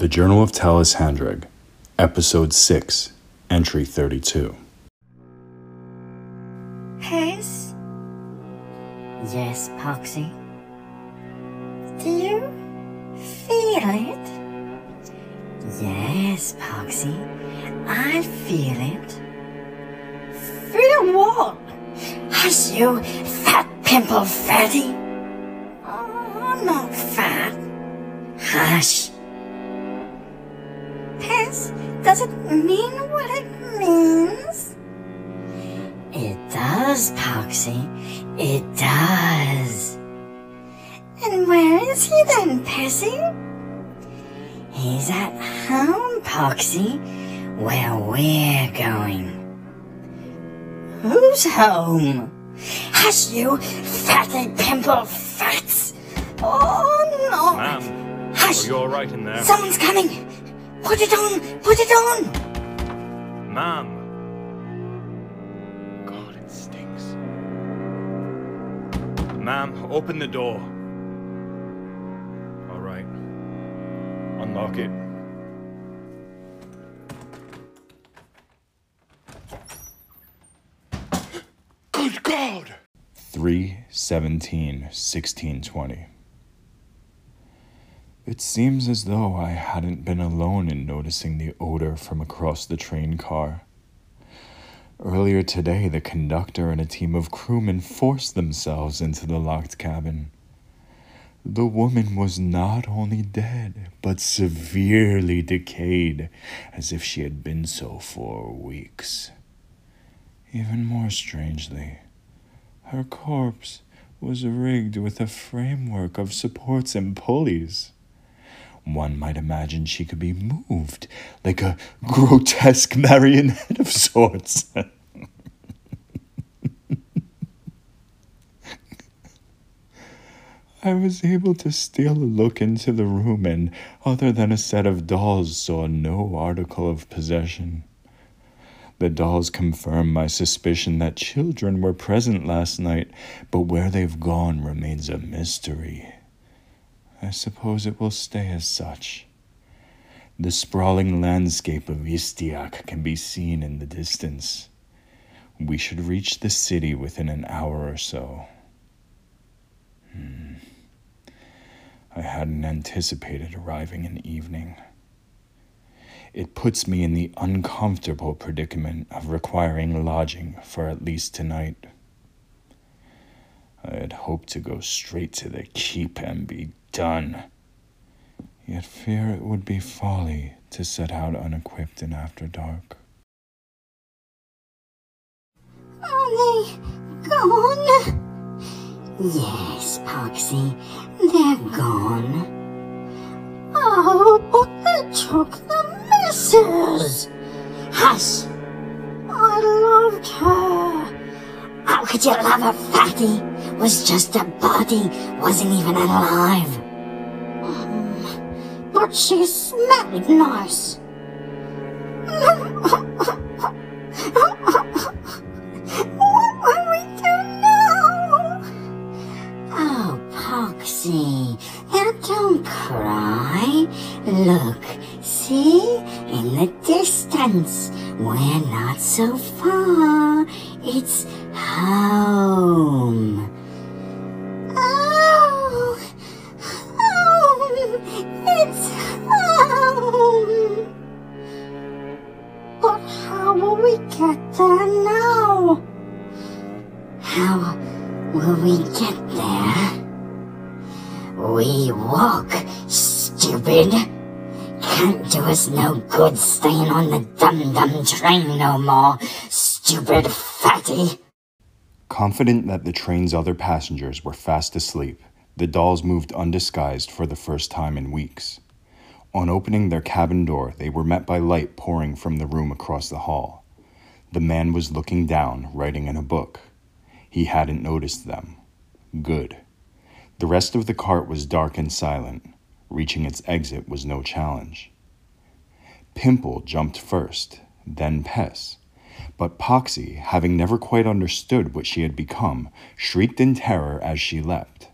The Journal of Telas Handreg, Episode 6, Entry 32. Pez? Yes, Poxy. Do you feel it? Yes, Poxy. I feel it. Feel what? Hush, you fat pimple fatty. Oh, I'm not fat. Hush. Pez, does it mean what it means? It does, Poxy. It does. And where is he then, Pezzy? He's at home, Poxy, where we're going. Who's home? Hush, you fatty pimple fats! Oh, no! Ma'am, Hush! are you alright in there? Someone's coming! Put it on! Put it on! Ma'am! God, it stinks. Ma'am, open the door. Alright. Unlock it. Good God! 3 17 16 20. It seems as though I hadn't been alone in noticing the odor from across the train car. Earlier today, the conductor and a team of crewmen forced themselves into the locked cabin. The woman was not only dead, but severely decayed, as if she had been so for weeks. Even more strangely, her corpse was rigged with a framework of supports and pulleys. One might imagine she could be moved like a grotesque marionette of sorts. I was able to steal a look into the room and, other than a set of dolls, saw no article of possession. The dolls confirm my suspicion that children were present last night, but where they've gone remains a mystery. I suppose it will stay as such. The sprawling landscape of Istiak can be seen in the distance. We should reach the city within an hour or so. Hmm. I hadn't anticipated arriving in the evening. It puts me in the uncomfortable predicament of requiring lodging for at least tonight. I had hoped to go straight to the keep and be done. Yet fear it would be folly to set out unequipped and after dark. Are they gone? Yes, Poxy, they're gone. Oh, but they took the missus. Hush. I loved her. How could you love a fatty? Was just a body, wasn't even alive. But she smelled nice. What will we do now? Oh, Poxy, now don't cry. Look, see? In the distance. We're not so far. It's home. How will we get there now? How will we get there? We walk, stupid. Can't do us no good staying on the dum-dum train no more, stupid fatty. Confident that the train's other passengers were fast asleep, the dolls moved undisguised for the first time in weeks. On opening their cabin door, they were met by light pouring from the room across the hall. The man was looking down, writing in a book. He hadn't noticed them. Good. The rest of the cart was dark and silent. Reaching its exit was no challenge. Pimple jumped first, then Pess. But Poxy, having never quite understood what she had become, shrieked in terror as she leapt.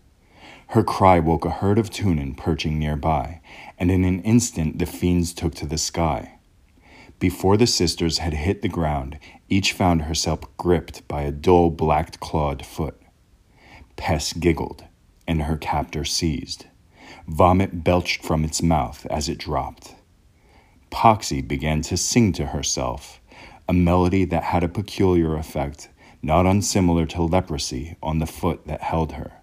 Her cry woke a herd of tunin perching nearby, and in an instant the fiends took to the sky. Before the sisters had hit the ground, each found herself gripped by a dull black clawed foot. Pess giggled, and her captor seized. Vomit belched from its mouth as it dropped. Poxy began to sing to herself, a melody that had a peculiar effect, not unsimilar to leprosy, on the foot that held her.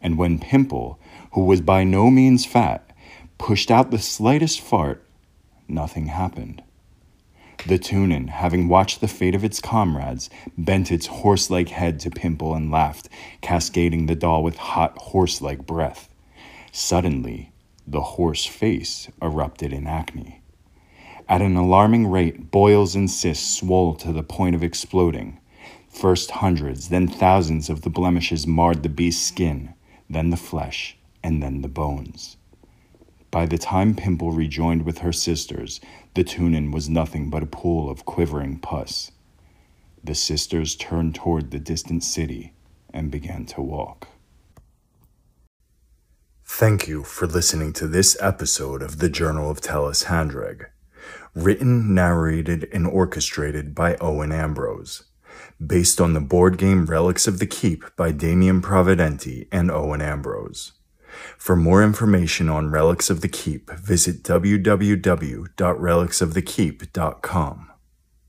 And when Pimple, who was by no means fat, pushed out the slightest fart, nothing happened. The Tunin, having watched the fate of its comrades, bent its horse like head to Pimple and laughed, cascading the doll with hot horse like breath. Suddenly, the horse face erupted in acne. At an alarming rate, boils and cysts swelled to the point of exploding. First hundreds, then thousands of the blemishes marred the beast's skin, then the flesh, and then the bones. By the time Pimple rejoined with her sisters, the Tunin was nothing but a pool of quivering pus. The sisters turned toward the distant city and began to walk. Thank you for listening to this episode of the Journal of Telas Handreg. Written, narrated, and orchestrated by Owen Ambrose. Based on the board game Relics of the Keep by Damian Providenti and Owen Ambrose. For more information on Relics of the Keep, visit www.relicsofthekeep.com.